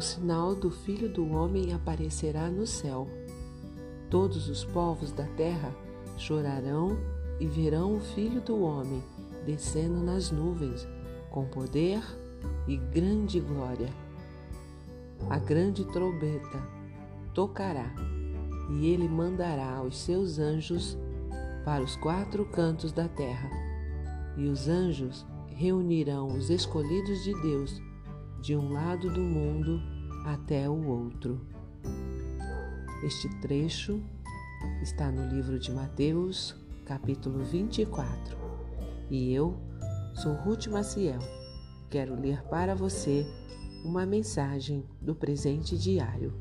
o sinal do Filho do Homem aparecerá no céu. Todos os povos da terra chorarão e verão o Filho do Homem descendo nas nuvens com poder e grande glória. A grande trombeta tocará e ele mandará os seus anjos para os quatro cantos da terra. E os anjos reunirão os escolhidos de Deus de um lado do mundo até o outro. Este trecho está no livro de Mateus, capítulo 24. E eu sou Ruth Maciel. Quero ler para você uma mensagem do presente diário.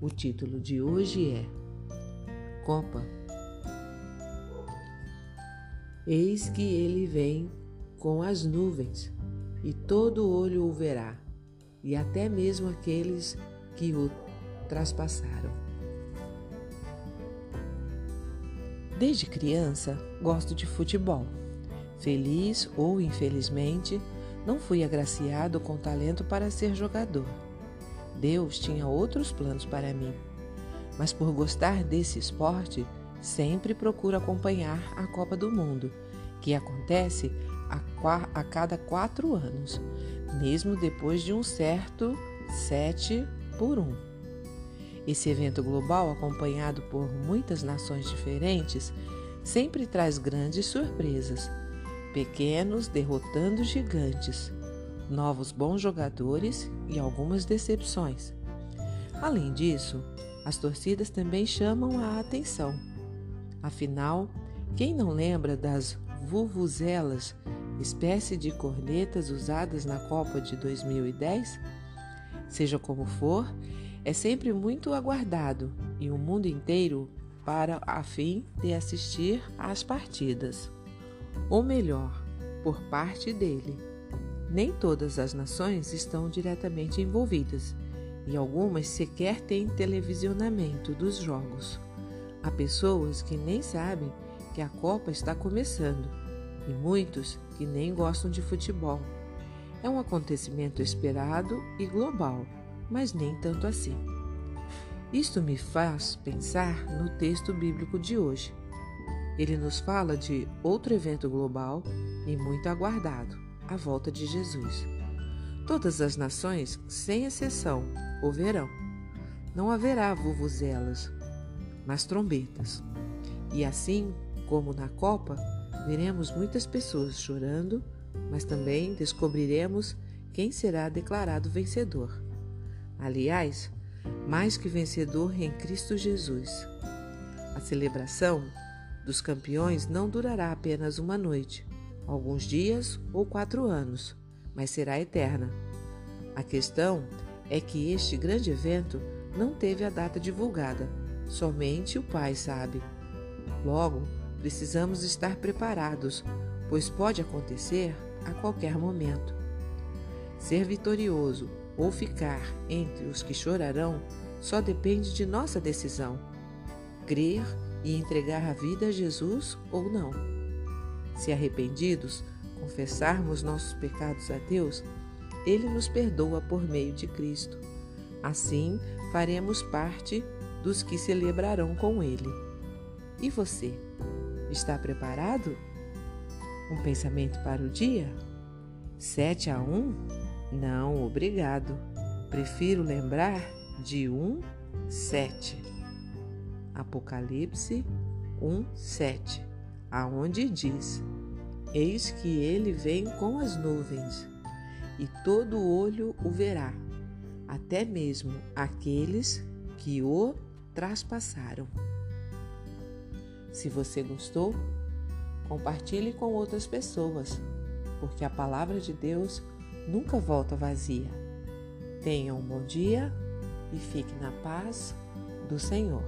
O título de hoje é Copa. Eis que ele vem com as nuvens, e todo olho o verá, e até mesmo aqueles que o traspassaram. Desde criança, gosto de futebol. Feliz ou infelizmente, não fui agraciado com talento para ser jogador. Deus tinha outros planos para mim. Mas por gostar desse esporte, sempre procuro acompanhar a Copa do Mundo, que acontece a, a cada quatro anos, mesmo depois de um certo sete por um. Esse evento global, acompanhado por muitas nações diferentes, sempre traz grandes surpresas. Pequenos derrotando gigantes, novos bons jogadores e algumas decepções. Além disso, as torcidas também chamam a atenção. Afinal, quem não lembra das vuvuzelas, espécie de cornetas usadas na Copa de 2010? Seja como for, é sempre muito aguardado e o mundo inteiro para a fim de assistir às partidas. Ou melhor, por parte dele. Nem todas as nações estão diretamente envolvidas e algumas sequer têm televisionamento dos jogos. Há pessoas que nem sabem que a Copa está começando e muitos que nem gostam de futebol. É um acontecimento esperado e global, mas nem tanto assim. Isto me faz pensar no texto bíblico de hoje. Ele nos fala de outro evento global e muito aguardado a volta de Jesus. Todas as nações, sem exceção, o verão. Não haverá vuvuzelas, mas trombetas. E assim como na Copa, veremos muitas pessoas chorando, mas também descobriremos quem será declarado vencedor. Aliás, mais que vencedor em Cristo Jesus. A celebração dos campeões não durará apenas uma noite, alguns dias ou quatro anos, mas será eterna. A questão é que este grande evento não teve a data divulgada, somente o Pai sabe. Logo, precisamos estar preparados, pois pode acontecer a qualquer momento. Ser vitorioso ou ficar entre os que chorarão só depende de nossa decisão: crer e entregar a vida a Jesus ou não. Se arrependidos, confessarmos nossos pecados a Deus, Ele nos perdoa por meio de Cristo. Assim, faremos parte dos que celebrarão com Ele. E você, está preparado? Um pensamento para o dia? 7 a 1? Não, obrigado. Prefiro lembrar de 1, 7. Apocalipse 1, 7 aonde diz: Eis que ele vem com as nuvens, e todo olho o verá, até mesmo aqueles que o traspassaram. Se você gostou, compartilhe com outras pessoas, porque a palavra de Deus nunca volta vazia. Tenha um bom dia e fique na paz do Senhor.